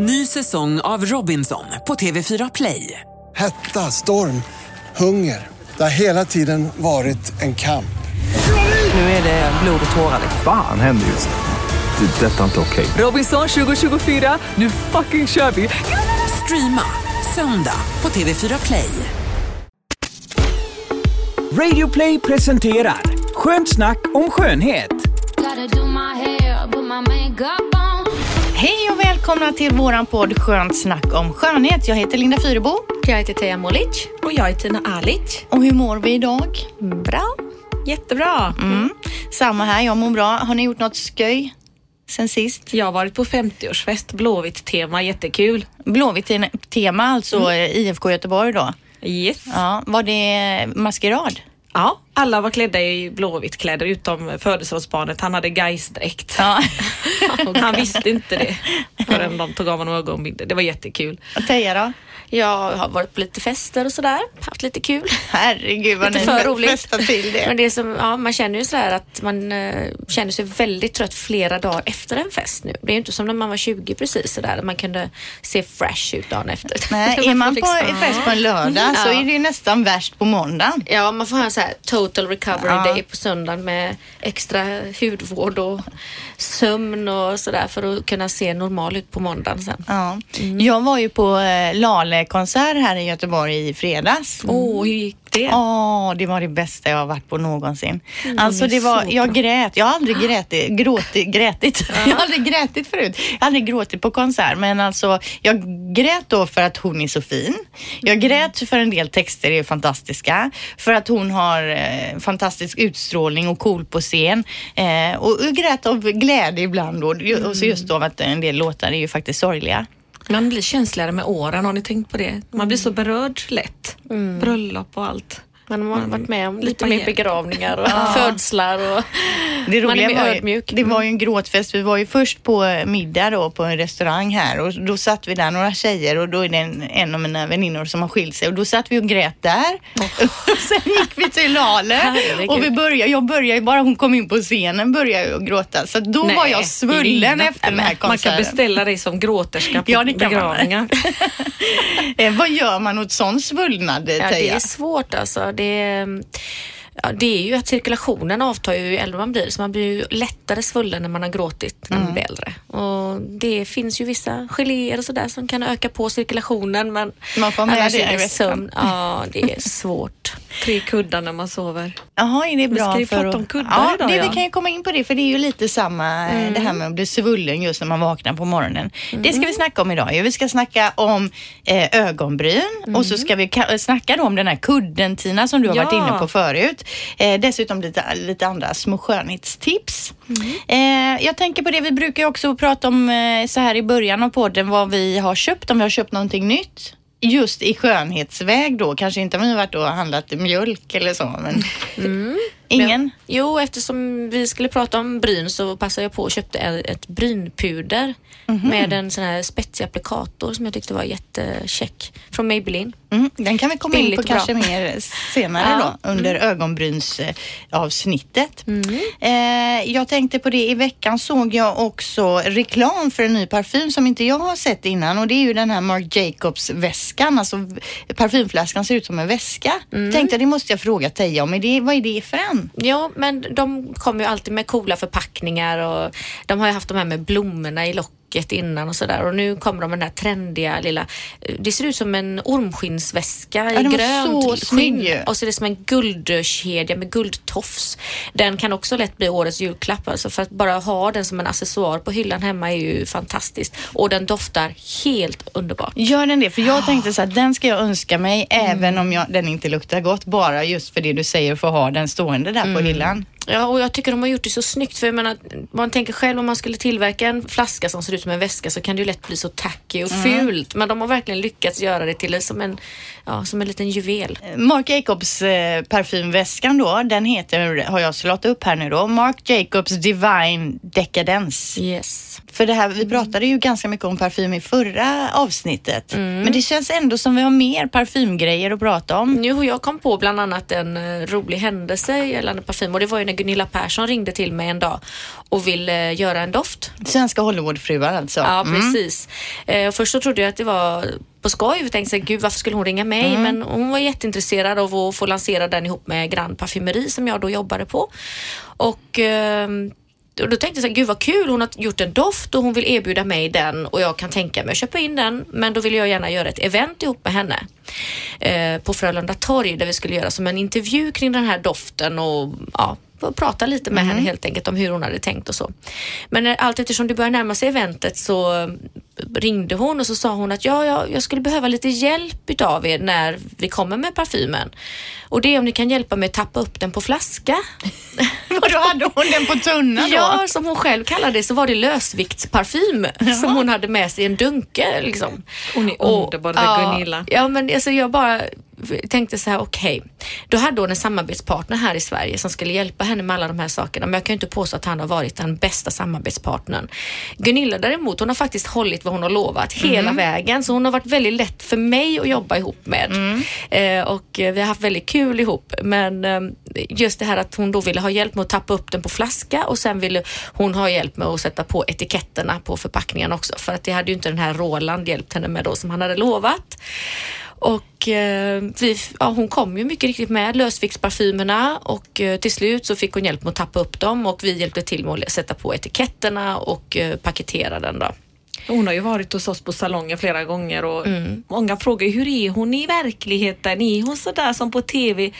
Ny säsong av Robinson på TV4 Play. Hetta, storm, hunger. Det har hela tiden varit en kamp. Nu är det blod och tårar. Fan händer just nu. Det. är Detta är inte okej. Robinson 2024, nu fucking kör vi! Streama söndag på TV4 Play. Radio Play presenterar Skönt snack om skönhet. Gotta do my hair, put my makeup on. Hej och välkomna till våran podd Skönt snack om skönhet. Jag heter Linda Fyrebo. Jag heter Teija Molic. Och jag är Tina Alic. Och hur mår vi idag? Bra. Jättebra. Mm. Samma här, jag mår bra. Har ni gjort något sköj sen sist? Jag har varit på 50-årsfest, Blåvitt tema, jättekul. Blåvitt tema, alltså Mm. IFK Göteborg då. Yes. Ja, var det maskerad? Ja, alla var klädda i blåvitt kläder utom födelsedagsbarnet. Han hade Gais-dräkt. Ja. Han visste inte det förrän de tog av honom ögonbindel. Det var jättekul. Och Teija då? Jag har varit på lite fester och sådär. Haft lite kul. Herregud vad Lite för roligt. till det. Men det är som, ja, man känner ju sådär att man eh, känner sig väldigt trött flera dagar efter en fest nu. Det är ju inte som när man var 20 precis sådär. Man kunde se fresh ut dagen efter. Nej, är man på liksom- fest på en lördag så Ja. är det ju nästan värst på måndagen. Ja, man får ha en så här total recovery Ja. day på söndagen med extra hudvård och sömn och sådär för att kunna se normal ut på måndagen sen. Ja. Jag var ju på eh, Lale-konsert här i Göteborg i fredags. Åh, hur gick det? Ja, det var det bästa jag har varit på någonsin. alltså det var, jag grät, jag har aldrig grätit, gråtit, grätit. jag har aldrig grätit förut. Jag har aldrig gråtit på konsert, men alltså jag grät då för att hon är så fin. Jag grät för en del texter är fantastiska, för att hon har eh, fantastisk utstrålning och cool på scen. Eh, och jag grät av glädje ibland då, och så just då att en del låtar är ju faktiskt sorgliga. Man blir känsligare med åren, har ni tänkt på det? Man blir så berörd lätt. Bröllop och allt. Man har varit med om lite Lite mer begravningar och födslar och Det man är mer var ju, ödmjuk. det var ju en gråtfest. Vi var ju först på middag då på en restaurang här och då satt vi där några tjejer och då är det en, en av mina väninnor som har skilt sig och då satt vi och grät där. Och sen gick vi till Herregud. och vi började, jag började bara hon kom in på scenen började jag gråta så då Nej, var jag svullen efter den här Man kan konserten. beställa dig som gråterska på Ja, det kan man. begravningar. Eh, vad gör man åt sån svullnad, Ja, det är svårt alltså. Det ja, det är ju att cirkulationen avtar ju äldre man blir så man blir ju lättare svullen när man har gråtit när man blir äldre. Och det finns ju vissa geléer och sådär som kan öka på cirkulationen men Man får med annars det är det sömn. Ja, det är svårt. Tre kuddar när man sover. Jaha, är det Vi bra ska ju för prata att... om kuddar ja, idag, det, ja. Vi kan ju komma in på det för det är ju lite samma eh, det här med att bli svullen just när man vaknar på morgonen. Det ska vi snacka om idag. Vi ska snacka om eh, ögonbryn och så ska vi ka- snacka då om den här kudden Tina som du har varit Ja. inne på förut. Eh, dessutom lite, lite andra små skönhetstips. Eh, jag tänker på det, vi brukar ju också prata om eh, så här i början av podden vad vi har köpt, om vi har köpt någonting nytt. Just i skönhetsväg då, kanske inte om vi har varit och handlat mjölk eller så. Men mm. Ingen? Jo, eftersom vi skulle prata om bryn så passade jag på och köpte ett brynpuder Mhm. med en sån här spetsig applikator som jag tyckte var jättecheck från Maybelline. Mm, den kan vi komma in Billigt på och bra. kanske mer senare Ja. då under ögonbrynsavsnittet. Mm. Eh, jag tänkte på det, i veckan såg jag också reklam för en ny parfym som inte jag har sett innan och det är ju den här Marc Jacobs väskan, alltså parfymflaskan ser ut som en väska. Mm. Tänkte det måste jag fråga Teija om, är det, vad är det för en? Ja, men de kommer ju alltid med coola förpackningar och de har ju haft de här med blommorna i locket innan och sådär och nu kommer de med den här trendiga lilla, det ser ut som en ormskinnsväska Ja, i grönt skinn och så är det som en guldkedja med guldtofs. Den kan också lätt bli årets julklapp alltså för att bara ha den som en accessoar på hyllan hemma är ju fantastiskt och den doftar helt underbart. Gör den det? För jag tänkte så att den ska jag önska mig Mm. även om jag, den inte luktar gott, bara just för det du säger för att ha den stående där Mm. på hyllan. Ja, och jag tycker de har gjort det så snyggt. För jag menar, man tänker själv om man skulle tillverka en flaska som ser ut som en väska så kan det ju lätt bli så tacky och fult. Men de har verkligen lyckats göra det till som en, ja, som en liten juvel. Marc Jacobs eh, parfymväskan då, den heter, har jag slått upp här nu då, Marc Jacobs Divine Decadence. Yes. För det här, vi pratade ju ganska mycket om parfym i förra avsnittet. Men det känns ändå som vi har mer parfymgrejer att prata om. Nu har jag kom på bland annat en eh, rolig händelse gällande parfym och det var ju när Gunilla Persson ringde till mig en dag och ville eh, göra en doft. Svenska Hollywoodfruar alltså. Ja, precis. Eh, och först så trodde jag att det var på skoj. Jag tänkte gud varför skulle hon ringa mig? Men hon var jätteintresserad av att få lansera den ihop med Grand Parfumeri som jag då jobbade på. Och ehm, och då tänkte jag så här, gud vad kul, hon har gjort en doft och hon vill erbjuda mig den och jag kan tänka mig att köpa in den. Men då vill jag gärna göra ett event ihop med henne eh, på Frölunda torg där vi skulle göra som en intervju kring den här doften och ja, och prata lite med henne helt enkelt om hur hon hade tänkt och så. Men när, allt eftersom det började närma sig eventet så eh, ringde hon och så sa hon att ja, jag, jag skulle behöva lite hjälp utav er när vi kommer med parfymen. Och det är om ni kan hjälpa mig att tappa upp den på flaska. Och då hade hon den på tunna då? Ja, som hon själv kallade det så var det lösviktsparfym som hon hade med sig i en dunke. Liksom. Hon är Och- underbar, ja, Gunilla. Ja, men alltså jag bara tänkte så här, okej. Då hade hon en samarbetspartner här i Sverige som skulle hjälpa henne med alla de här sakerna. Men jag kan ju inte påstå att han har varit den bästa samarbetspartnern. Gunilla däremot, hon har faktiskt hållit vad hon har lovat hela vägen. Så hon har varit väldigt lätt för mig att jobba ihop med. Eh, och vi har haft väldigt kul ihop. Men eh, just det här att hon då ville ha hjälp med att tappa upp den på flaska och sen ville hon ha hjälp med att sätta på etiketterna på förpackningen också. För att det hade ju inte den här Roland hjälpt henne med då som han hade lovat. Och eh, vi, ja, hon kom ju mycket riktigt med lösviktsparfymerna och eh, till slut så fick hon hjälp med att tappa upp dem och vi hjälpte till med att sätta på etiketterna och eh, paketera den då. Hon har ju varit hos oss på salongen flera gånger och Mm. många frågar hur är hon i verkligheten? Är hon sådär som på TV?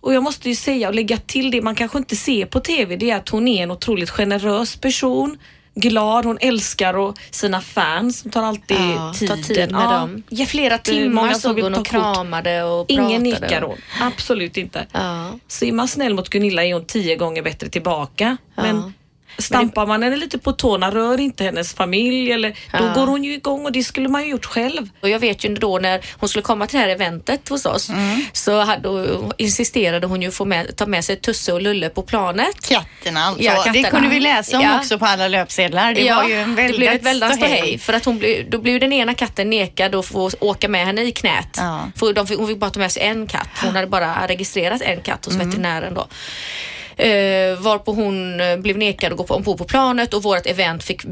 Och jag måste ju säga och lägga till det man kanske inte ser på TV, det är att hon är en otroligt generös person. Glad, hon älskar och sina fans. Hon tar alltid Ja, tiden. tid med dem. Flera jättemånga timmar vill hon och kramade och Ingen pratade. nekar hon. Absolut inte. Ja. Så är man snäll mot Gunilla är hon tio gånger bättre tillbaka. Men stampar man henne lite på tårna, rör inte hennes familj eller då Ja. går hon ju igång och det skulle man ju gjort själv. Och jag vet ju då när hon skulle komma till det här eventet hos oss så hade, insisterade hon ju få med, ta med sig Tusse och Lulle på planet. Katterna alltså. Ja, katterna. Det kunde vi läsa om Ja. också på alla löpsedlar. Det var ju en det blev ett väldans ståhej. För att hon blev, då blev den ena katten nekad att få åka med henne i knät. Ja. För de fick, hon fick bara ta med sig en katt. Hon hade bara registrerat en katt hos Mm. veterinären då. Eh, varpå hon eh, blev nekad att gå på, ombord på planet och vårt event fick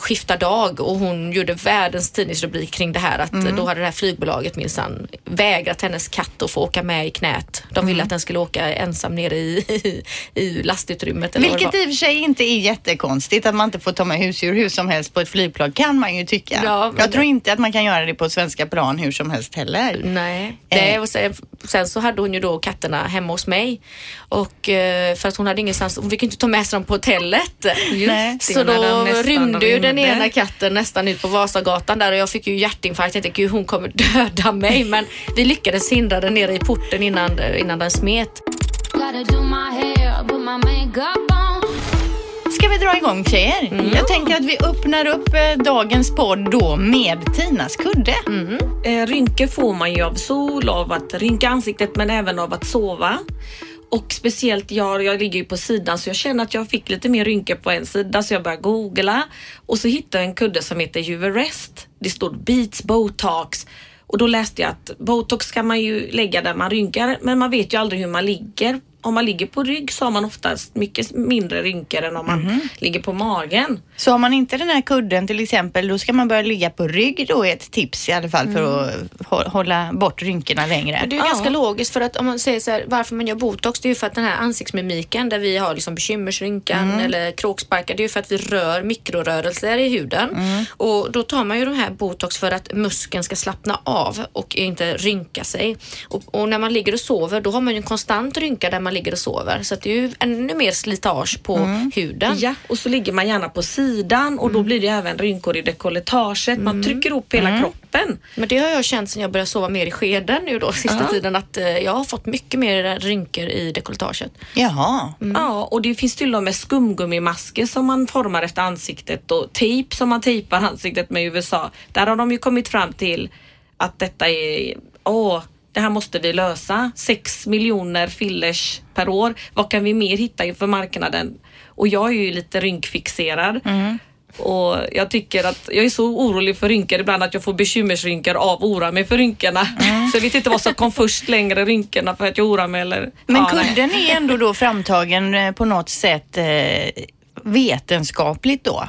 skifta dag och hon gjorde världens tidningsrubrik kring det här att Mm. då hade det här flygbolaget minsann vägrat hennes katt att få åka med i knät. De Mm. ville att den skulle åka ensam nere i, i, i lastutrymmet. Eller Vilket i och för sig inte är jättekonstigt att man inte får ta med husdjur hur som helst på ett flygplan kan man ju tycka. Ja, jag det- tror inte att man kan göra det på svenska plan hur som helst heller. Nej, Eh. det, och sen, sen så hade hon ju då katterna hemma hos mig och eh, för att hon hade ingenstans, hon fick inte ta med sig dem på hotellet. Nej. Så då rymde ju den ena katten nästan ut på Vasagatan där och jag fick ju hjärtinfarkt. Jag tänkte gud hon kommer döda mig men vi lyckades hindra den nere i porten innan, innan den smet. Ska vi dra igång tjejer? Mm. Jag tänker att vi öppnar upp eh, dagens podd då med Tinas kudde. Eh, rynkor får man ju av sol, av att rynka ansiktet men även av att sova. Och speciellt jag, jag ligger ju på sidan så jag känner att jag fick lite mer rynkor på en sida så jag började googla och så hittade jag en kudde som heter Juverest. Det stod Beats Botox och då läste jag att botox kan man ju lägga där man rynkar men man vet ju aldrig hur man ligger. Om man ligger på rygg så har man oftast mycket mindre rynkor än om man ligger på magen. Så har man inte den här kudden till exempel, då ska man börja ligga på rygg då är ett tips i alla fall för att hå- hålla bort rynkorna längre. Men det är ju Ja. ganska logiskt för att om man säger så här, varför man gör botox, det är ju för att den här ansiktsmimiken där vi har liksom bekymmersrynkan eller kråksparkar, det är ju för att vi rör mikrorörelser i huden. Och då tar man ju de här botox för att muskeln ska slappna av och inte rynka sig. Och, och när man ligger och sover, då har man ju en konstant rynka där man ligger och sover. Så det är ju ännu mer slitage på huden. Ja, och så ligger man gärna på sidan och då blir det även rynkor i dekolletaget. Man trycker ihop hela kroppen. Men det har jag känt sen jag började sova mer i skeden nu då sista tiden att eh, jag har fått mycket mer rynkor i dekolletaget. Jaha. Ja, och det finns till och med skumgummimasker som man formar efter ansiktet och tejp som man tejpar ansiktet med i USA. Där har de ju kommit fram till att detta är, åh, det här måste vi lösa. Sex miljoner fillers per år. Vad kan vi mer hitta inför marknaden? Och jag är ju lite rynkfixerad. Och jag tycker att jag är så orolig för rynkor ibland att jag får bekymmersrynkor av oroa mig för rynkorna. Så jag vet inte vad som kom först längre, rynkorna för att jag oroar mig eller... Men ja, nej. kudden är ändå då framtagen eh, på något sätt eh, vetenskapligt då?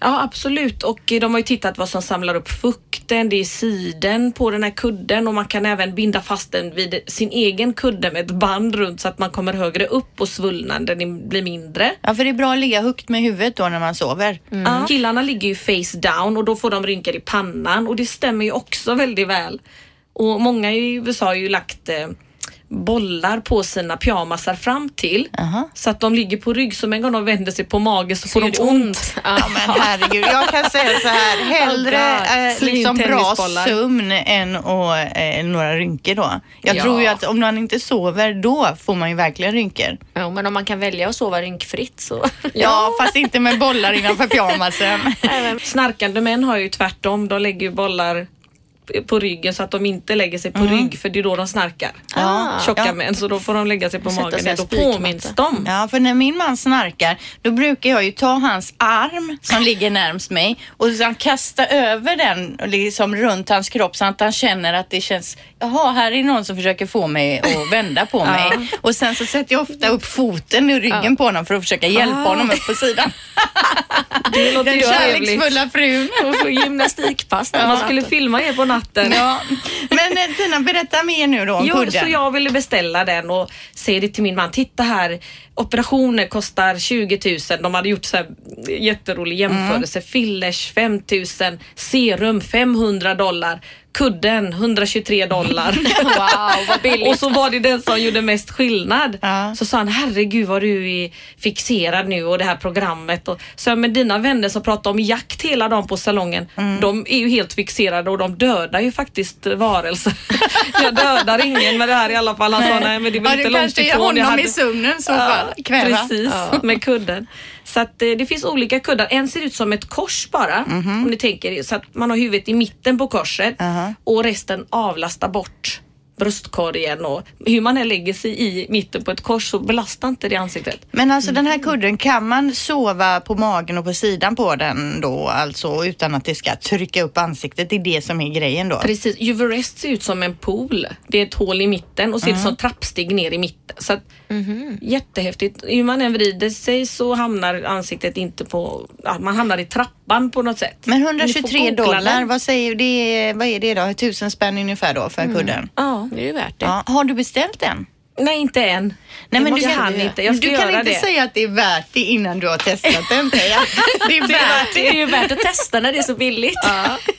Ja absolut och de har ju tittat vad som samlar upp fukten, det är siden på den här kudden och man kan även binda fast den vid sin egen kudde med ett band runt så att man kommer högre upp och svullnaden den blir mindre. Ja, för det är bra att ligga högt med huvudet då när man sover. Ja. Killarna ligger ju face down och då får de rynkor i pannan och det stämmer ju också väldigt väl. Och många i USA har ju lagt eh, bollar på sina pyjamasar fram till Aha. så att de ligger på rygg så en gång de vänder sig på magen så får gör de det ont. Ja men herregud, jag kan säga så här, hellre Oh Slin liksom bra sömn än och, eh, några rynkor då. Jag Ja. tror ju att om man inte sover då får man ju verkligen rynkor. Ja, men om man kan välja att sova rynkfritt så... Ja, fast inte med bollar innanför pyjamasen. Snarkande män har ju tvärtom, de lägger ju bollar på ryggen så att de inte lägger sig på rygg för det är då de snarkar. Ja. Tjocka Ja. män så då får de lägga sig på Sätta magen. sig Då påminns de. Ja, för när min man snarkar, då brukar jag ju ta hans arm som ligger närmst mig och sen kasta över den liksom runt hans kropp så att han känner att det känns, jaha, här är någon som försöker få mig att vända på mig. Och sen så sätter jag ofta upp foten i ryggen på honom för att försöka hjälpa honom upp på sidan. Det låter Den kärleksfulla frun. Och få gymnastikpass. Man skulle filma er på natten. Ja. Men eh, Tina, berätta mer nu då om Jo, kudden. så jag ville beställa den och säger det till min man. Titta här, operationer kostar 20 000. De hade gjort så här jätterolig jämförelse. Fillers 5 000, serum 500 dollar, kudden 123 dollar. Wow, vad billigt. och så var det den som gjorde mest skillnad. Ja. Så sa han, herregud vad du är fixerad nu och det här programmet. Och, så men dina vänner som pratar om jakt hela dagen på salongen, Mm. de är ju helt fixerade och de dödar ju faktiskt varelser. jag dödar ingen med det här i alla fall. Han sa, nej men det är väl Ja, inte du långt kanske är ifrån. Jag honom hade- i sömnen i så fall. Ja, precis, med kudden. Så att eh, det finns olika kuddar. En ser ut som ett kors bara, Mhm. om ni tänker er. Så att man har huvudet i mitten på korset Aha. och resten avlastar bort bröstkorgen och hur man än lägger sig i mitten på ett kors så belastar inte det ansiktet. Men alltså den här kudden, kan man sova på magen och på sidan på den då alltså utan att det ska trycka upp ansiktet? Det är det som är grejen då? Precis, Juverest ser ut som en pool. Det är ett hål i mitten och ser ut som trappsteg ner i mitten. Så att, Jättehäftigt. Hur man än vrider sig så hamnar ansiktet inte på, man hamnar i trappan på något sätt. Men Ni får 123 googla dollar, vad säger det? Vad är det då? Tusen spänn ungefär då för kudden? Ja. Det är ju värt det. Ja. Har du beställt den? Nej, inte än. Nej, men du kan, hann inte. Jag ska du kan göra inte det. säga att det är värt det innan du har testat den. Det är värt Det är ju värt att testa när det är så billigt.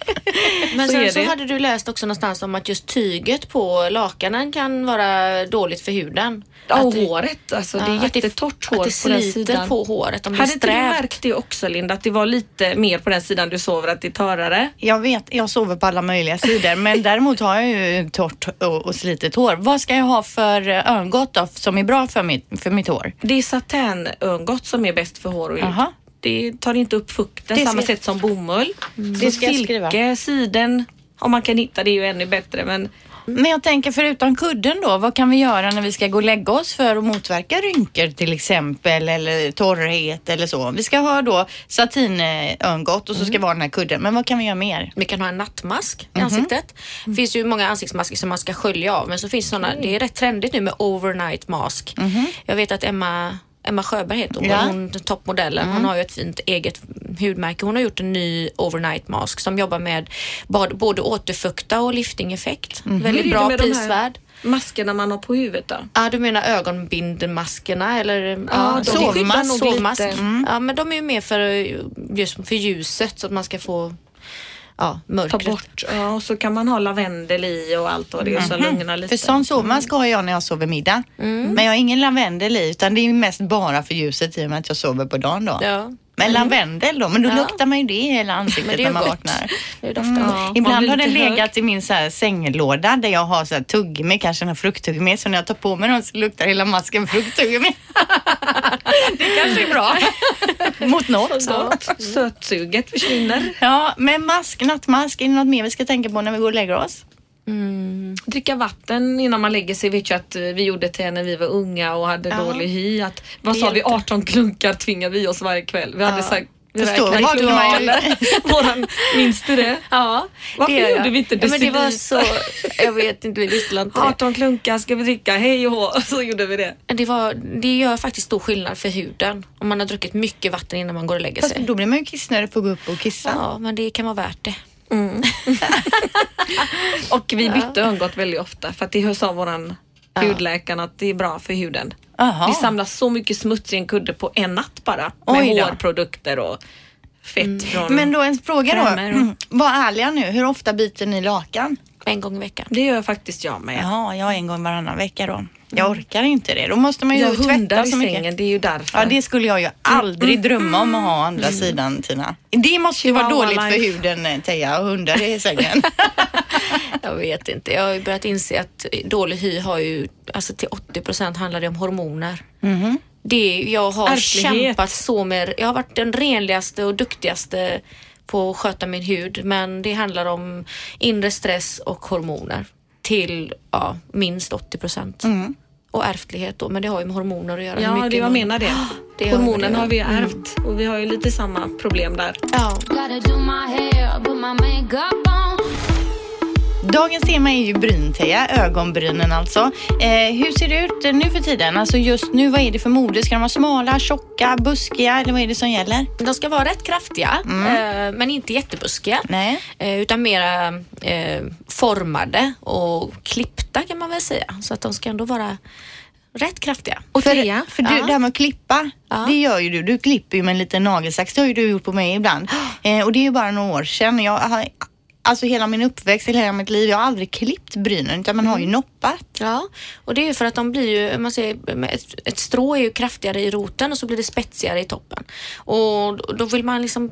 Men Så så det. hade du läst också någonstans om att just tyget på lakanen kan vara dåligt för huden. Ja, och håret. Alltså, det Ja, är det- jättetorrt hår Att det på den sidan. på håret om det är Hade inte du märkt det också Linda? Att det var lite mer på den sidan du sover, att det är torrare? Jag vet, jag sover på alla möjliga sidor men däremot har jag ju torrt och, och slitet hår. Vad ska jag ha för örngott då som är bra för mitt, för mitt hår? Det är satänörngott som är bäst för hår och hud. Aha. Det tar inte upp fukten Det samma sätt som bomull. Så Det ska jag skriva. silke, siden, om man kan hitta det är ju ännu bättre. Men Men jag tänker förutom kudden då, vad kan vi göra när vi ska gå och lägga oss för att motverka rynkor till exempel eller torrhet eller så? Vi ska ha då satinörngott och så ska vi ha den här kudden. Men vad kan vi göra mer? Vi kan ha en nattmask Mhm. i ansiktet. Det finns ju många ansiktsmasker som man ska skölja av men så finns sådana, det är rätt trendigt nu med overnight mask. Jag vet att Emma Emma Sjöberg heter hon. Ja. hon toppmodellen. Hon har ju ett fint eget hudmärke. Hon har gjort en ny overnight mask som jobbar med både återfukta och lifting-effekt. Är Väldigt bra prisvärd. maskerna man har på huvudet då? Ja, du menar ögonbindelmaskerna eller Ja, ja, de nog sovmask. lite. Ja, men de är ju mer för, just för ljuset så att man ska få ja, Ta mörkret. bort. Ja, och så kan man ha lavendel i och allt vad det är så lugnar lite. För sån sovmask har jag när jag sover middag. Mm. Men jag har ingen lavendel i utan det är mest bara för ljuset i och med att jag sover på dagen då. Ja. Men lavendel då, men då Ja. luktar man ju det i hela Men ansiktet när man gott. vaknar. Mm. Ja, Ibland har den lite hög. legat i min så här sänglåda där jag har så här tuggummi, kanske en frukttuggummi. Så när jag tar på mig den så luktar hela masken frukttuggummi. det kanske är bra. Mot något. Ja, sötsuget försvinner. Ja, men mask, nattmask, är det något mer vi ska tänka på när vi går och lägger oss? Dricka vatten innan man lägger sig vet jag att eh, vi gjorde till när vi var unga och hade Ja. dålig hy. Att, vad sa vi, hjälpte. 18 klunkar tvingar vi oss varje kväll. Vi hade Ja. så här Förstår vad du? Våran, minns du det? Ja, Varför det gjorde vi inte ja, men det var så, Jag vet inte, vi visste inte det. 18 klunkar ska vi dricka, hej och hå. Så gjorde vi det. Det, var, det gör faktiskt stor skillnad för huden om man har druckit mycket vatten innan man går och lägger Fast sig. då blir man ju kissnödig på att gå upp och kissa. Ja, men det kan vara värt det. Och vi bytte örngott väldigt ofta för att det sa våran hudläkaren att det är bra för huden. Jaha. Vi samlar så mycket smuts i en kudde på en natt bara. Oj Med då. hårprodukter och fett från... Men då en fråga då. Mm. Var ärliga nu. Hur ofta byter ni lakan? En gång i veckan. Det gör faktiskt jag med. Ja, jag en gång varannan vecka då. Jag orkar inte det. Då måste man ju hundar tvätta så mycket. sängen, det är ju därför. Ja, det skulle jag ju aldrig drömma om att ha å andra sidan Tina. Det måste ju vara dåligt för life. huden eh, Teija och hundar i sängen. Jag vet inte. Jag har ju börjat inse att dålig hy har ju, alltså till 80 procent handlar det om hormoner. Det, jag har Ärftlighet. kämpat så med, jag har varit den renligaste och duktigaste på att sköta min hud men det handlar om inre stress och hormoner till ja, minst 80 procent. Och ärftlighet då, men det har ju med hormoner att göra. Ja, mycket det jag menar det. Det det- har vi ju ärvt och vi har ju lite samma problem där. Ja. Dagens tema är ju bryn Teija, ögonbrynen alltså. Eh, hur ser det ut nu för tiden? Alltså just nu, vad är det för mode? Ska de vara smala, tjocka, buskiga eller vad är det som gäller? De ska vara rätt kraftiga, eh, men inte jättebuskiga. Nej. Eh, utan mera eh, formade och klippta kan man väl säga. Så att de ska ändå vara rätt kraftiga. Och För, Teija? för du, Ja. det här med att klippa, Ja. det gör ju du. Du klipper ju med en liten nagelsax. Det har ju du gjort på mig ibland. Eh, och det är ju bara några år sedan. Jag har, alltså hela min uppväxt, eller hela mitt liv, jag har aldrig klippt brynen utan man har ju noppat. Ja, och det är ju för att de blir ju, man säger, med ett, ett strå är ju kraftigare i roten och så blir det spetsigare i toppen. Och då vill man liksom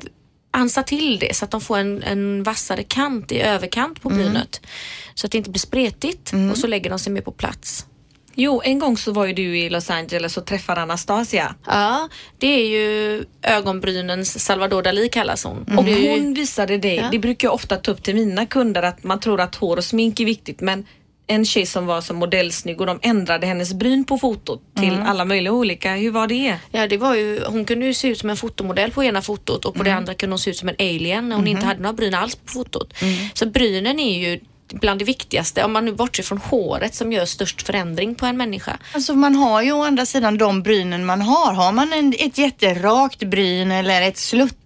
ansa till det så att de får en, en vassare kant i överkant på brynet. Så att det inte blir spretigt och så lägger de sig mer på plats. Jo, en gång så var ju du i Los Angeles och träffade Anastasia. Ja, det är ju ögonbrynens Salvador Dalí kallas hon. Och det är ju- hon visade dig, Ja. det brukar jag ofta ta upp till mina kunder att man tror att hår och smink är viktigt men en tjej som var så modellsnygg och de ändrade hennes bryn på fotot till alla möjliga olika. Hur var det? Ja, det var ju, hon kunde ju se ut som en fotomodell på ena fotot och på det andra kunde hon se ut som en alien när hon inte hade några bryn alls på fotot. Så brynen är ju bland det viktigaste, om man nu bortser från håret som gör störst förändring på en människa. Alltså man har ju å andra sidan de brynen man har. Har man en, ett jätterakt bryn eller ett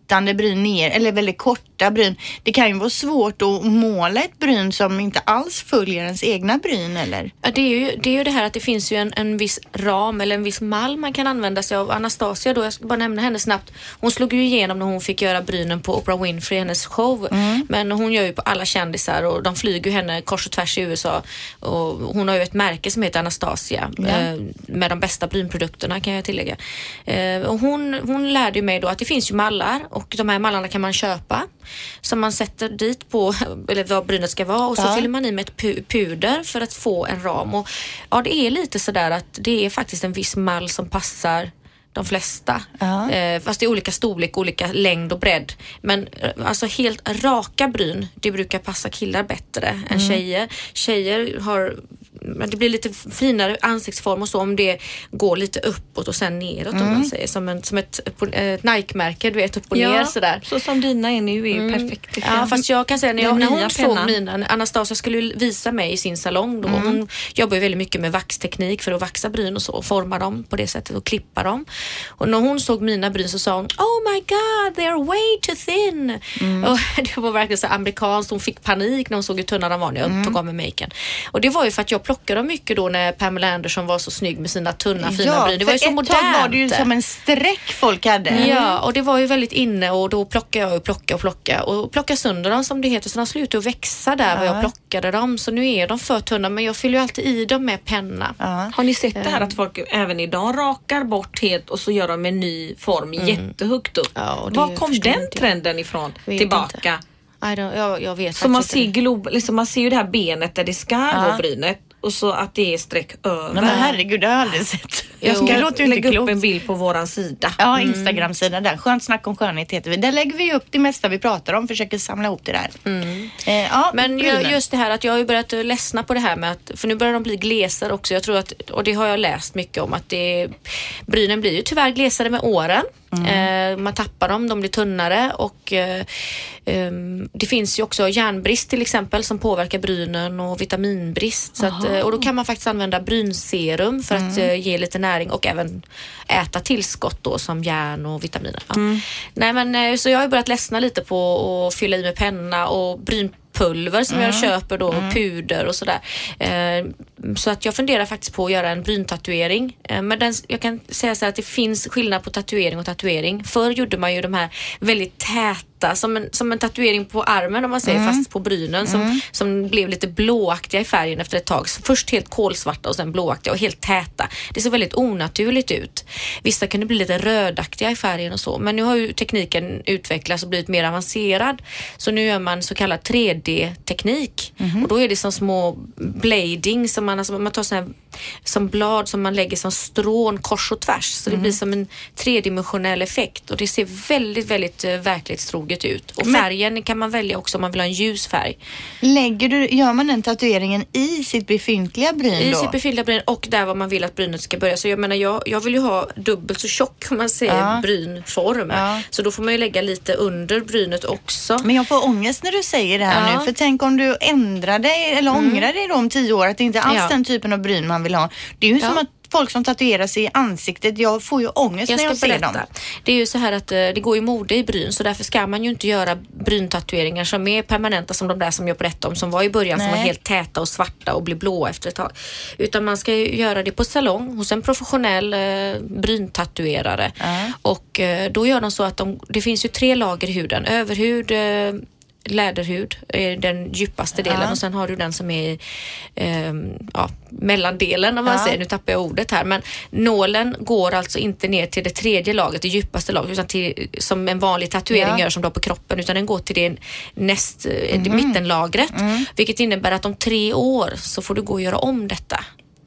sluttande bryn ner eller väldigt korta bryn. Det kan ju vara svårt att måla ett bryn som inte alls följer ens egna bryn eller? Ja, det, är ju, det är ju det här att det finns ju en, en viss ram eller en viss mall man kan använda sig av. Anastasia då, jag ska bara nämna henne snabbt. Hon slog ju igenom när hon fick göra brynen på Oprah Winfrey, hennes show. Men hon gör ju på alla kändisar och de flyger ju henne kors och tvärs i USA. Och hon har ju ett märke som heter Anastasia eh, med de bästa brynprodukterna kan jag tillägga. Eh, och hon, hon lärde mig då att det finns ju mallar och de här mallarna kan man köpa. Som man sätter dit på, eller vad brynet ska vara och så Ja. fyller man i med ett pu- puder för att få en ram. Och, ja, det är lite sådär att det är faktiskt en viss mall som passar de flesta. Ja. Eh, fast det är olika storlek, olika längd och bredd. Men eh, alltså helt raka bryn, det brukar passa killar bättre än Mm. tjejer. Tjejer har det blir lite finare ansiktsform och så om det går lite uppåt och sen neråt om Mm. man säger. Som, en, som ett, ett Nike-märke, du vet upp och ner sådär. så som dina är nu är ju perfekt. Ja, fast jag kan säga när, jag, när hon såg pennan. mina, Anastasia skulle visa mig i sin salong då. Hon jobbar ju väldigt mycket med vaxteknik för att vaxa bryn och så och forma dem på det sättet och klippa dem. Och när hon såg mina bryn så sa hon Oh my god, they are way too thin. Och det var verkligen så amerikanskt. Hon fick panik när hon såg hur tunna de var när jag tog av mig maken. Och det var ju för att jag plockade dem mycket då när Pamela Anderson var så snygg med sina tunna fina bryn. Det var ju så ett modernt. tag var det ju som en streck folk hade. Ja, och det var ju väldigt inne och då plockade jag och plocka och plocka och plocka sönder dem som det heter så de slutade att växa där var jag plockade dem så nu är de för tunna men jag fyller ju alltid i dem med penna. Ja. Har ni sett det här att folk även idag rakar bort helt och så gör de en ny form jättehögt upp? Ja, och Var kom den trenden ifrån? Vet Tillbaka? inte. I don't, jag, jag vet Så man ser, inte. glob, liksom man ser ju det här benet där det ska Ja. vara brynet och så att det är streck över. Nej, men herregud, det har jag aldrig sett. Jag ska låter ju inte lägga upp en bild på våran sida. Ja, Instagram-sidan där. Skönt snack om skönhet heter vi. Där lägger vi upp det mesta vi pratar om, försöker samla ihop det där. Eh, ja, Men brynen. just det här att jag har ju börjat ledsna på det här med att, för nu börjar de bli glesare också. Jag tror att, och det har jag läst mycket om, att det, brynen blir ju tyvärr glesare med åren. Eh, man tappar dem, de blir tunnare och eh, ehm, det finns ju också järnbrist till exempel som påverkar brynen och vitaminbrist. Så att, eh, och då kan man faktiskt använda brynserum för att eh, ge lite näring och även äta tillskott då som järn och vitaminer. Ja. Nej, men, så jag har börjat ledsna lite på att fylla i med penna och brynpulver som jag köper då, puder och sådär. Eh, så att jag funderar faktiskt på att göra en bryntatuering. Eh, men den, jag kan säga så här att det finns skillnad på tatuering och tatuering. Förr gjorde man ju de här väldigt täta, som en, som en tatuering på armen om man säger, fast på brynen som, som blev lite blåaktiga i färgen efter ett tag. Så först helt kolsvarta och sen blåaktiga och helt täta. Det såg väldigt onaturligt ut. Vissa kunde bli lite rödaktiga i färgen och så, men nu har ju tekniken utvecklats och blivit mer avancerad. Så nu gör man så kallad 3D-teknik och då är det som små blading som man, alltså man tar såna här, som blad som man lägger som strån kors och tvärs. Så det blir som en tredimensionell effekt och det ser väldigt, väldigt eh, verklighetstroget ut. Och Men- färgen kan man välja också om man vill ha en ljus färg. Lägger du, gör man den tatueringen i sitt befintliga bryn I då? sitt befintliga bryn och där var man vill att brynet ska börja. Så jag menar, jag, jag vill ju ha dubbelt så tjock om man säger Ja. brynform. Ja. Så då får man ju lägga lite under brynet också. Men jag får ångest när du säger det här Ja. Mm. nu. För tänk om du ändrar dig eller ångrar dig då om tio år att det inte alls Ja. den typen av bryn man vill ha. Det är ju som att folk som tatuerar sig i ansiktet, jag får ju ångest Jag när jag ser berätta. dem. Det är ju så här att eh, det går ju mode i bryn så därför ska man ju inte göra bryntatueringar som är permanenta som de där som jag berättade om som var i början som Nej. var helt täta och svarta och blir blåa efter ett tag. Utan man ska ju göra det på salong hos en professionell eh, bryntatuerare. Och eh, då gör de så att de, det finns ju tre lager i huden. Överhud, eh, läderhud är den djupaste delen Ja. och sen har du den som är ehm, ja, mellandelen om man Ja. säger. Nu tappar jag ordet här men nålen går alltså inte ner till det tredje lagret, det djupaste lagret utan till, som en vanlig tatuering Ja. gör som du har på kroppen utan den går till det näst, eh, Mhm. mittenlagret. Mm. Vilket innebär att om tre år så får du gå och göra om detta.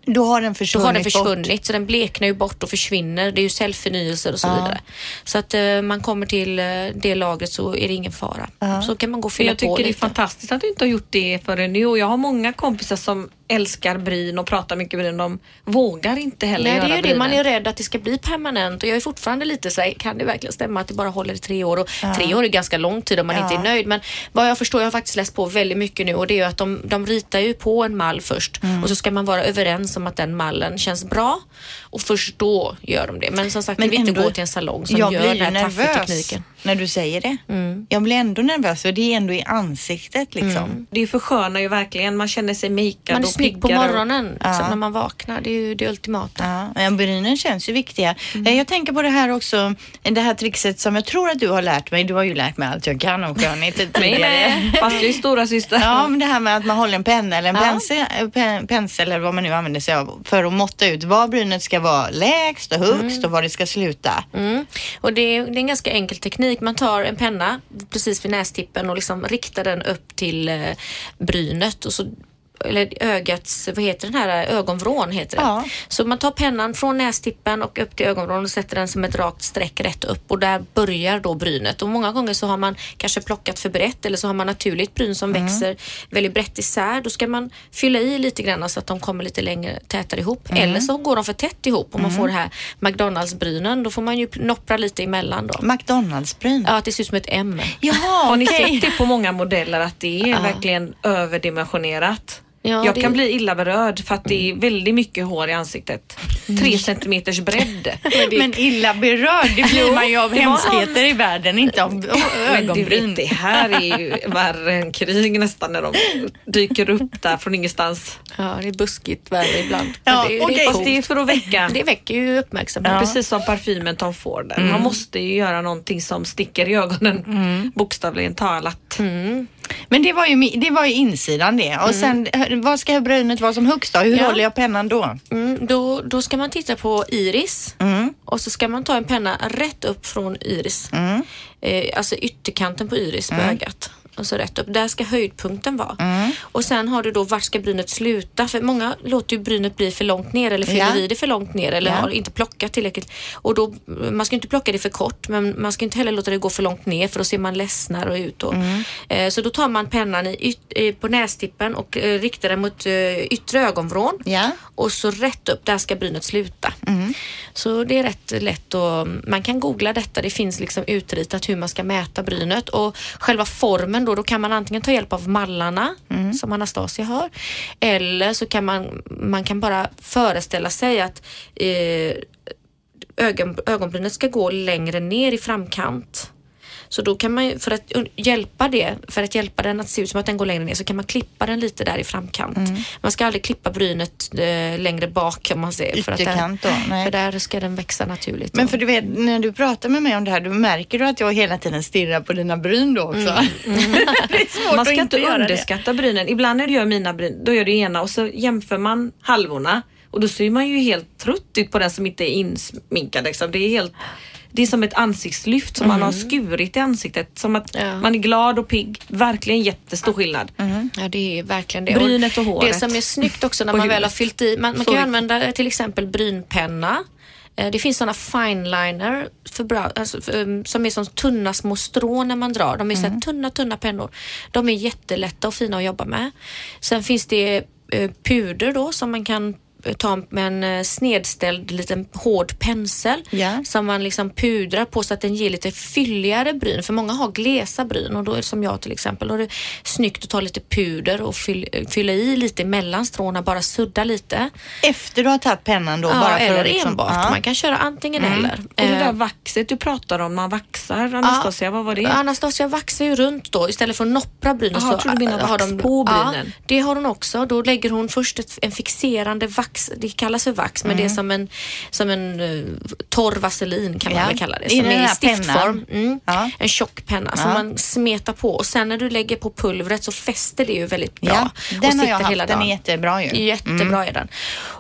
Då har den Då försvunnit har den bort. försvunnit så den bleknar ju bort och försvinner. Det är ju cellförnyelser och så Ja. vidare. Så att eh, man kommer till eh, det lagret så är det ingen fara. Så kan man gå och För fylla jag på tycker det är lite. fantastiskt att du inte har gjort det förrän nu och jag har många kompisar som älskar bryn och pratar mycket bryn. De vågar inte heller Nej, göra det är ju det. Man är rädd att det ska bli permanent och jag är fortfarande lite så här, kan det verkligen stämma att det bara håller i tre år? Och tre år är ganska lång tid om man Ja. inte är nöjd. Men vad jag förstår, jag har faktiskt läst på väldigt mycket nu och det är ju att de, de ritar ju på en mall först Mm. och så ska man vara överens om att den mallen känns bra och först då gör de det. Men som sagt, det är viktigt att gå till en salong som gör den här nervös taffetekniken. När du säger det. Mm. Jag blir ändå nervös och det är ändå i ansiktet liksom. Mm. Det förskönar ju verkligen. Man känner sig makead Man är och snygg på piggare och- morgonen liksom, Ja. när man vaknar. Det är ju det ultimata. Ja, men brynen känns ju viktiga. Mm. Eh, Jag tänker på det här också, det här trixet som jag tror att du har lärt mig. Du har ju lärt mig allt jag kan om skönhet tidigare. fast jag är stora syster. Ja, men det här med att man håller en penna eller en Ja. pensel, pen, pensel eller vad man nu använder sig av för att måtta ut var brynet ska vara lägst och högst och var det ska sluta. Mm. Och det är, det är en ganska enkel teknik. Man tar en penna precis vid nästippen och liksom riktar den upp till eh, brynet och så eller ögats, vad heter den här, ögonvrån heter det. Ja. Så man tar pennan från nästippen och upp till ögonvrån och sätter den som ett rakt streck rätt upp och där börjar då brynet. Och många gånger så har man kanske plockat för brett eller så har man naturligt bryn som växer väldigt brett isär. Då ska man fylla i lite grann så att de kommer lite längre tätare ihop. Eller så går de för tätt ihop och man får det här McDonalds-brynen. Då får man ju noppra lite emellan då. McDonalds-bryn. Ja, att det ser ut som ett M. Jaha, Har ni okej. sett det på många modeller att det är verkligen överdimensionerat? Ja, jag det- kan bli illa berörd för att det är väldigt mycket hår i ansiktet. Tre centimeters bredd. Men illa berörd, det blir man ju av hemskheter i världen, inte av ögonbryn. det här är ju värre än krig nästan när de dyker upp där från ingenstans. Ja, det är buskigt värre ibland. Ja, det, okej. det, är det är för att väcka. det väcker ju uppmärksamhet. Precis som parfymen Tom Ford. Man måste ju göra någonting som sticker i ögonen. Bokstavligen talat. Men det var, ju, det var ju insidan det. Och sen, eh, vad ska brynet vara som högst då? Hur Ja. håller jag pennan då? Mm, då, då ska man titta på iris Mm. och så ska man ta en penna rätt upp från iris. Mm. Eh, alltså ytterkanten på iris på ögat. Och så rätt upp. Där ska höjdpunkten vara. Mm. Och sen har du då vart ska brynet sluta? För många låter ju brynet bli för långt ner eller fyller Ja. i det för långt ner eller Ja. har inte plockat tillräckligt. Och då, man ska inte plocka det för kort men man ska inte heller låta det gå för långt ner för då ser man ledsnare ut. Då. Mm. Eh, så då tar man pennan yt, eh, på nästippen och eh, riktar den mot eh, yttre ögonvrån. Ja. Och så rätt upp, där ska brynet sluta. Så det är rätt lätt och man kan googla detta. Det finns liksom utritat hur man ska mäta brynet och själva formen då, då kan man antingen ta hjälp av mallarna som Anastasia har eller så kan man, man kan bara föreställa sig att eh, ögon, ögonbrynet ska gå längre ner i framkant. Så då kan man ju, för att hjälpa det, för att hjälpa den att se ut som att den går längre ner så kan man klippa den lite där i framkant. Man ska aldrig klippa brynet eh, längre bak om man säger. För, att Ytterkant då, där, nej. för där ska den växa naturligt. Men då. för du vet, när du pratar med mig om det här, då märker du att jag hela tiden stirrar på dina bryn då också. är svårt Man att ska inte göra det. underskatta brynen. Ibland när du gör mina bryn, då gör du ena och så jämför man halvorna och då ser man ju helt trött ut på den som inte är insminkad. Liksom. Det är helt det är som ett ansiktslyft som man har skurit i ansiktet. Som att Ja. man är glad och pigg. Verkligen jättestor skillnad. Ja, det är verkligen det. Brynet och håret. Det som är snyggt också när man väl har huvudet. fyllt i, man, man Så kan ju använda till exempel brynpenna. Eh, Det finns sådana fineliner för bra, alltså, för, um, som är som tunna små strån när man drar. De är så här tunna, tunna pennor. De är jättelätta och fina att jobba med. Sen finns det eh, puder då som man kan ta med en eh, snedställd liten hård pensel Ja. som man liksom pudrar på så att den ger lite fylligare bryn. För många har glesa bryn och då är det som jag till exempel. Då är det snyggt att ta lite puder och fyll, fylla i lite mellan stråna, bara sudda lite. Efter du har tagit pennan då? Ja, bara för eller att liksom, enbart. Ja. Man kan köra antingen eller. Och det Eh, där vaxet du pratar om, man vaxar. Anastasia, vad var det? Anastasia vaxar ju runt då istället för att noppra brynen. Jaha, jag trodde du menade vax på brynen. Ja, det har hon också. Då lägger hon först ett, en fixerande vax. Det kallas för vax men det är som en, som en uh, torr vaselin kan man Ja, väl kalla det. i Som den är i stiftform. Mm. Ja. En tjock penna som Ja. man smetar på och sen när du lägger på pulvret så fäster det ju väldigt bra. Ja, och den har jag haft. hela Den är jättebra ju. Jättebra är den.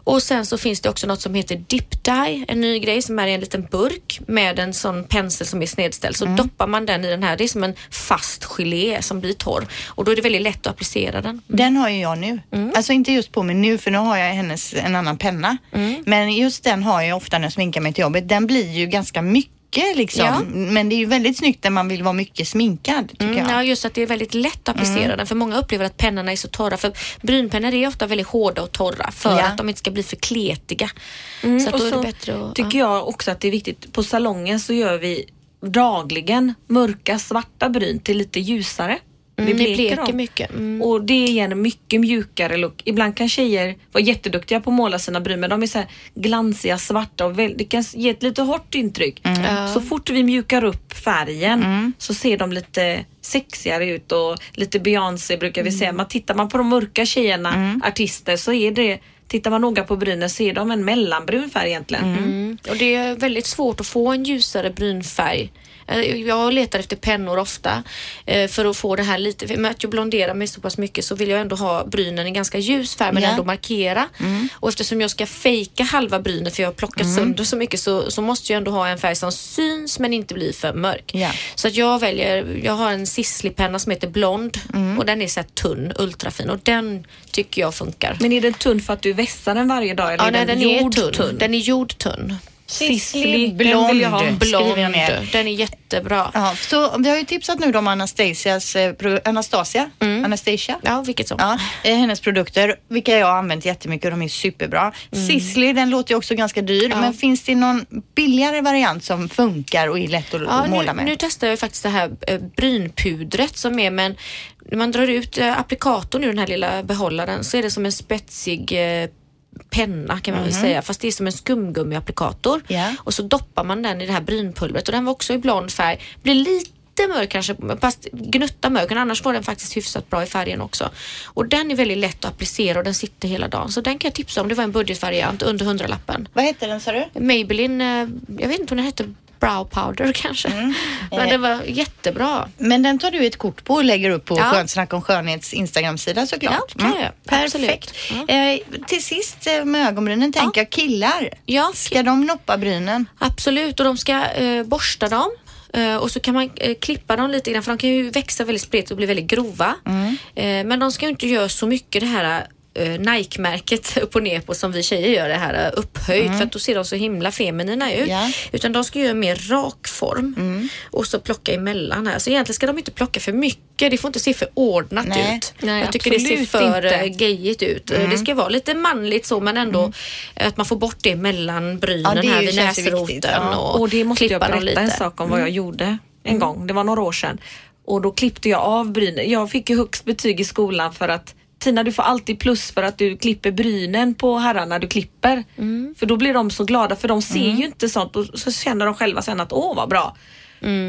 Och sen så finns det också något som heter dip dye, en ny grej som är i en liten burk med en sån pensel som är snedställd. Så doppar man den i den här, det är som en fast gelé som blir torr och då är det väldigt lätt att applicera den. Den har ju jag nu. Mm. Alltså inte just på mig nu för nu har jag hennes, en annan penna. Mm. Men just den har jag ofta när jag sminkar mig till jobbet. Den blir ju ganska mycket liksom. Ja. Men det är ju väldigt snyggt när man vill vara mycket sminkad tycker Mm, jag. ja, just att det är väldigt lätt att applicera den för många upplever att pennorna är så torra för brynpennor är ofta väldigt hårda och torra för Ja. att de inte ska bli för kletiga. så att Mm, och då är så det bättre att... tycker jag också att det är viktigt. På salongen så gör vi dagligen mörka svarta bryn till lite ljusare. Mm, ni bleker bleker mycket. Mm. Och det ger en mycket mjukare look. Ibland kan tjejer vara jätteduktiga på att måla sina bryn men de är så glansiga, svarta och väl, det kan ge ett lite hårt intryck. Ja. Så fort vi mjukar upp färgen så ser de lite sexigare ut och lite Beyoncé brukar vi säga. Man tittar man på de mörka tjejerna, artister, så är det Tittar man noga på brynen så är de en mellanbrun färg egentligen. Mm. Och det är väldigt svårt att få en ljusare brynfärg. Eh, Jag letar efter pennor ofta eh, för att få det här lite, med att jag blonderar mig så pass mycket så vill jag ändå ha brynen i ganska ljus färg men Ja. ändå markera. Och eftersom jag ska fejka halva brynet för jag har plockat sönder så mycket så, så måste jag ändå ha en färg som syns men inte blir för mörk. Ja. Så att jag väljer, jag har en Sisley-penna som heter Blond och den är så här tunn, ultrafin och den tycker jag funkar. Men är den tunn för att du vässar den varje dag eller Ja, är nej, den, den är jordtunn? tunn. Den är. Sisley, den blond. vill jag ha. Skriver jag ner. Blond. Den är jättebra. Ja, så vi har ju tipsat nu om Anastasias, eh, Anastasia, Anastasia. Ja, vilket som. Ja, eh, hennes produkter, vilka jag har använt jättemycket och de är superbra. Sisley, den låter ju också ganska dyr, men finns det någon billigare variant som funkar och är lätt att, Ja, måla nu, med? nu testar jag faktiskt det här eh, brynpudret som är men när man drar ut eh, applikatorn ur den här lilla behållaren så är det som en spetsig eh, penna kan man väl säga fast det är som en skumgummiapplikator Ja. och så doppar man den i det här brynpulvret och den var också i blond färg. Blir lite mörk kanske, fast gnutta mörk men annars var den faktiskt hyfsat bra i färgen också. Och den är väldigt lätt att applicera och den sitter hela dagen så den kan jag tipsa om. Det var en budgetvariant under hundralappen. Vad heter den sa du? Maybelline, eh, jag vet inte om den hette brow powder kanske. Men Eh. det var jättebra. Men den tar du ett kort på och lägger upp på Ja. Skönt snack om skönhets Instagram-sida såklart. Mm. Ja, jag. Perfekt. Absolut. Eh, till sist eh, med ögonbrynen tänker jag killar. Ja, Ska de noppa brynen? Absolut, och de ska eh, borsta dem Eh, och så kan man eh, klippa dem lite grann för de kan ju växa väldigt spretigt och bli väldigt grova. Eh, men de ska ju inte göra så mycket det här eh, Nike-märket upp och ner på som vi tjejer gör det här eh, upphöjt för att då ser de så himla feminina ut. Ja. Utan de ska göra mer rak form och så plocka emellan här. Så egentligen ska de inte plocka för mycket. Det får inte se för ordnat Nej. ut. Nej, jag tycker det ser för inte. eh, gayigt ut. Eh, Det ska vara lite manligt så men ändå att man får bort det mellan brynen Ja, det här vid näsroten ja. och, Och det måste jag berätta en sak om vad jag gjorde en gång. Det var några år sedan. Och då klippte jag av brynen. Jag fick ju högst betyg i skolan för att Tina du får alltid plus för att du klipper brynen på herrarna du klipper. För då blir de så glada för de ser ju inte sånt och så känner de själva sen att åh vad bra.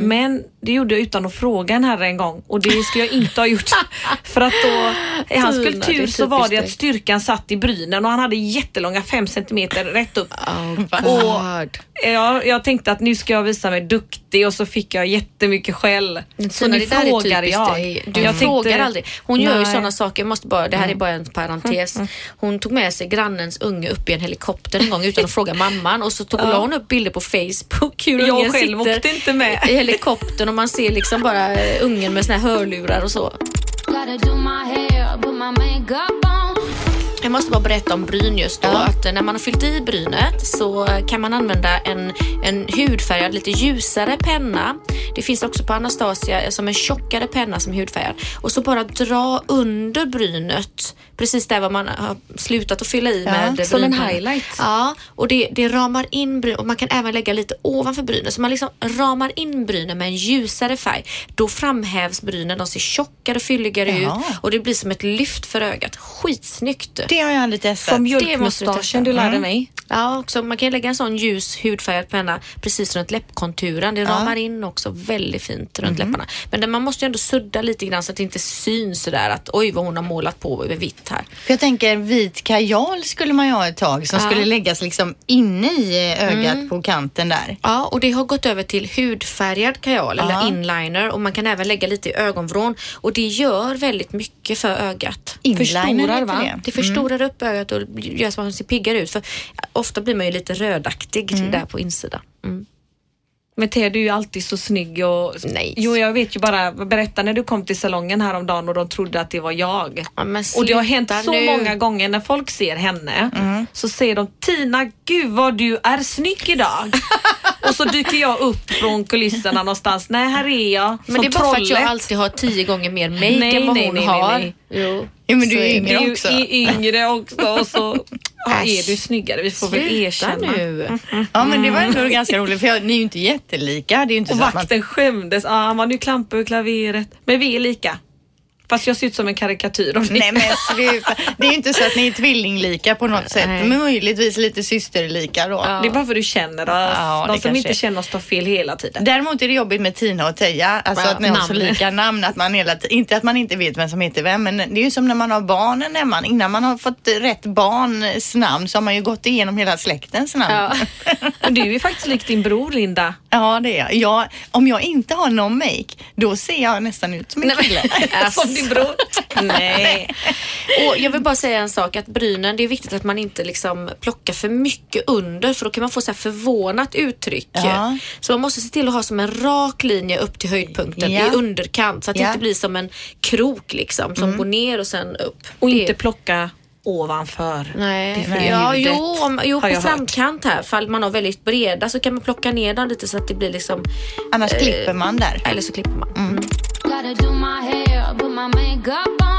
Men det gjorde jag utan att fråga en herre en gång och det skulle jag inte ha gjort. för att då, i hans Tina, kultur så var det att styrkan satt i brynen och han hade jättelånga fem centimeter rätt upp. Oh, Och God. Ja, jag tänkte att nu ska jag visa mig duktig och så fick jag jättemycket skäll. Så nu frågar jag. dig. Du jag frågar tänkte- aldrig. Hon gör ju Nej. Mm. sådana saker, jag måste bara, det här är bara en parentes. Hon tog med sig grannens unge upp i en helikopter en gång utan att fråga mamman och så tog, la hon upp bilder på Facebook hur Jag själv sitter åkte inte med i helikoptern och man ser liksom bara ungen med såna här hörlurar och så. Gotta do my hair, put my makeup on. Jag måste bara berätta om bryn just då. Att eh, när man har fyllt i brynet så eh, kan man använda en, en hudfärgad, lite ljusare penna. Det finns också på Anastasia eh, som en tjockare penna som är hudfärgad. Och så bara dra under brynet, precis där var man har slutat att fylla i med som en brynpenna. highlight. Ja, och det, det ramar in bryn och man kan även lägga lite ovanför brynen. Så man liksom ramar in brynen med en ljusare färg. Då framhävs brynen, de ser tjockare och fylligare Jaha. ut och det blir som ett lyft för ögat. Skitsnyggt. Det har jag aldrig testat. Som mjölkmustaschen du lärde mig. Ja, också, man kan lägga en sån ljus hudfärgad penna precis runt läppkonturen. Det ramar in också väldigt fint runt läpparna. Men man måste ju ändå sudda lite grann så att det inte syns sådär att oj vad hon har målat på med vitt här. För jag tänker vit kajal skulle man ju ha ett tag som Ja. skulle läggas liksom inne i eh, ögat på kanten där. Ja, och det har gått över till hudfärgad kajal Ja. eller inliner och man kan även lägga lite i ögonvrån och det gör väldigt mycket för ögat. Inliner Förstorar, va? det. Det förstorar upp ögat och gör så att man ser piggare ut. För ofta blir man ju lite rödaktig där på insidan. Mm. Men Thea, du är ju alltid så snygg och... Nej. Jo, jag vet ju bara. Berätta när du kom till salongen häromdagen och de trodde att det var jag. Ja, Och det har hänt så nu. många gånger när folk ser henne så säger de Tina, gud vad du är snygg idag. och så dyker jag upp från kulisserna någonstans. Nej, här är jag. Men det är bara för att jag trollet. alltid har tio gånger mer make Nej, än vad nej, hon nej, har. nej, Jo. Ja, men du är det. yngre Du också. är yngre också och så ja, är du snyggare. Vi får väl Sluta erkänna. nu. Ja men det var ändå ganska roligt för jag, ni är ju inte jättelika. Det är ju inte Och så att man... vakten skämdes. Ah, han var nu klampar över klaveret. Men vi är lika. Fast jag ser ut som en karikatyr av dig. Nej men sluta. Det är ju inte så att ni är tvillinglika på något sätt. Nej. Men möjligtvis lite systerlika då. Ja. Det är bara för du känner oss. Ja, det De som inte är. känner oss tar fel hela tiden. Däremot är det jobbigt med Tina och Teija, alltså Ja, att ni har så lika namn. Att man hela inte att man inte vet vem som heter vem, men det är ju som när man har barnen hemma. Innan man har fått rätt barns namn så har man ju gått igenom hela släktens namn. Ja. Och du är faktiskt lik din bror Linda. Ja, det är jag. jag. Om jag inte har någon make, då ser jag nästan ut som en kille. Din bror. Nej. Och jag vill bara säga en sak att brynen, det är viktigt att man inte liksom plockar för mycket under för då kan man få så här förvånat uttryck. Ja. Så man måste se till att ha som en rak linje upp till höjdpunkten Ja. i underkant så att det Ja. Mm. inte blir som en krok liksom som går ner och sen upp. Och Det- inte plocka ovanför. Det Nej, för ja, jo, om, jo på jag hört. framkant här, fall man har väldigt breda så kan man plocka ner dem lite så att det blir liksom, Annars klipper man där. eller så klipper man. Mm. Gotta do my hair, put my makeup on.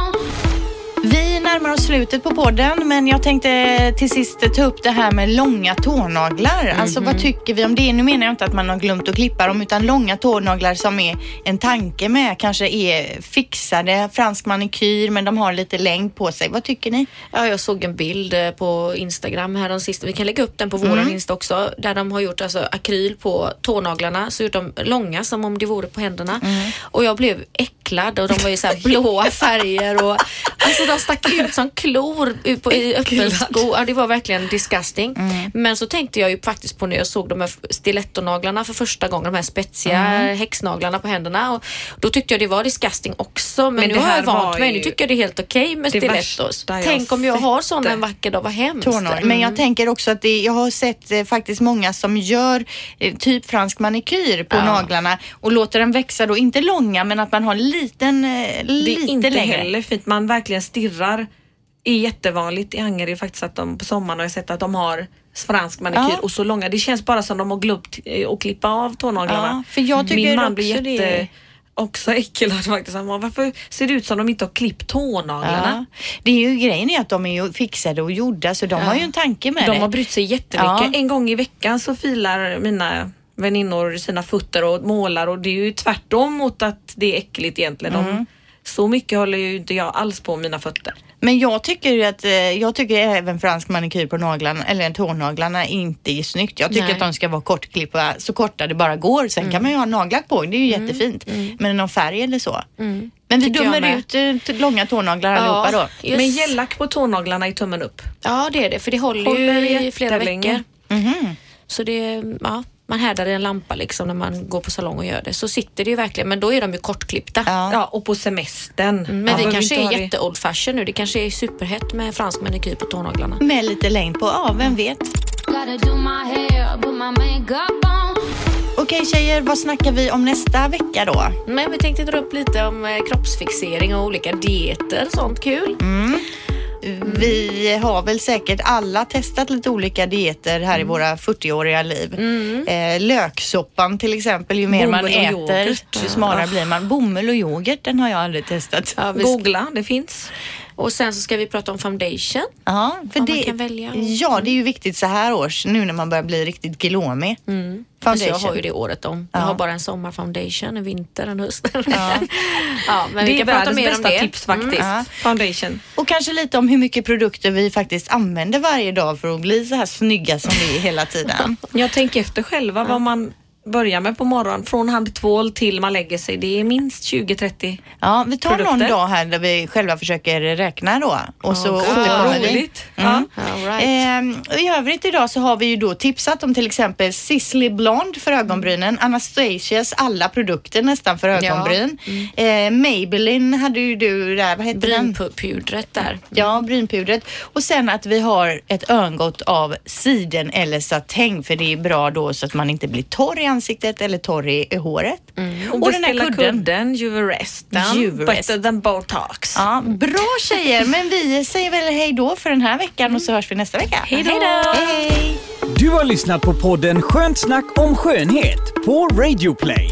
Vi närmar oss slutet på podden, men jag tänkte till sist ta upp det här med långa tånaglar. Alltså vad tycker vi om det? Nu menar jag inte att man har glömt att klippa dem, utan långa tånaglar som är en tanke med, kanske är fixade, fransk manikyr, men de har lite längd på sig. Vad tycker ni? Ja, jag såg en bild eh, på Instagram här den sista. Vi kan lägga upp den på våran Insta också. Där de har gjort alltså akryl på tånaglarna. Så gjort de långa som om det vore på händerna. Och jag blev äcklad och de var ju så här blåa färger och alltså de stack ut som klor ut på, i öppen sko. Ja, det var verkligen disgusting. Mm. Men så tänkte jag ju faktiskt på när jag såg de här stilettonaglarna för första gången, de här spetsiga Mm. häxnaglarna på händerna. Och då tyckte jag det var disgusting också. Men, Men nu det har jag vant mig. Nu tycker jag det är helt okej med det stilettos. Tänk om jag har sådana en vacker dag, vad hemskt. Tånaglar. Men jag tänker också att det, jag har sett eh, faktiskt många som gör eh, typ fransk manikyr på Ja. naglarna och låter den växa då, inte långa men att man har en liten, eh, Det är lite inte längre. heller fint. Man verkligen stirrar. Det är jättevanligt i Angered faktiskt att de på sommaren har jag sett att de har fransk manikyr Ja. och så långa. Det känns bara som de har glömt eh, att klippa av tånaglarna. Ja, för jag tycker Min man också blir det jätte är- också äckelad faktiskt. Varför ser det ut som de inte har klippt tånaglarna? Ja. Det är ju grejen är att de är ju fixade och gjorda så de har ju en tanke med De det. har brytt sig jättemycket. Ja. En gång i veckan så filar mina väninnor sina fötter och målar och det är ju tvärtom mot att det är äckligt egentligen. Mm. Så mycket håller ju inte jag alls på mina fötter. Men jag tycker ju att, eh, jag tycker även fransk manikyr på naglarna, eller tånaglarna inte är snyggt. Jag tycker Nej. att de ska vara kortklippa så korta det bara går. Sen Mm. kan man ju ha nagellack på, det är ju jättefint. Men någon färg eller så. Men vi Mm. Tycker jag dömer ut eh, långa tånaglar allihopa då. just- Men gellack på tånaglarna är tummen upp. Ja, det är det. För det håller, Håller ju i flera veckor. Mhm. Så det, ja, man härdar i en lampa liksom när man går på salong och gör det. Så sitter det ju verkligen, men då är de ju kortklippta. Ja. Ja, och på semestern. Men Man vi kanske inte är jätte old fashion nu. Det kanske är superhett med fransk manikyr på tånaglarna. Med lite längd på, ja vem vet. Okej tjejer, vad snackar vi om nästa vecka då? Men vi tänkte dra upp lite om eh, kroppsfixering och olika dieter. Sånt kul. Vi har väl säkert alla testat lite olika dieter här i våra 40-åriga liv. Eh, löksoppan till exempel, ju mer man Bomull och äter ju smalare blir man. Bomull och yoghurt, den har jag aldrig testat. Ja, Googla, det finns. Och sen så ska vi prata om foundation. Ja, för Vad man det, kan välja. ja, det är ju viktigt så här års nu när man börjar bli riktigt glåmig. Alltså Foundation. jag har ju det året om. Jag Ja. har bara en sommarfoundation, en vinter, en höst. Ja. men det vi kan prata mer om det. tips faktiskt. ja. Foundation. Och kanske lite om hur mycket produkter vi faktiskt använder varje dag för att bli så här snygga som vi är hela tiden. Jag tänker efter själva vad man börjar med på morgonen. Från handtvål till man lägger sig. Det är minst 20-30. Ja, vi tar någon Produkter. dag här där vi själva försöker räkna då och så God. återkommer vi. Roligt. Mm. All right. Ehm, I övrigt idag så har vi ju då tipsat om till exempel Sisley Blonde för ögonbrynen, Anastasias alla produkter nästan för ögonbryn. Eh, Maybelline hade ju du där, vad heter den? Brynpudret där. Ja, brynpudret. Och sen att vi har ett örngott av siden eller satäng för det är bra då så att man inte blir torr i ansiktet eller torr i i håret. Och, Och den här kudden. kudden, Juverestan, Juverest. better than botox. Ja, bra tjejer, men vi säger väl hej då för den här veckan och så hörs vi nästa vecka. Hej då! Hej! Du har lyssnat på podden Skönt snack om skönhet på Radio Play.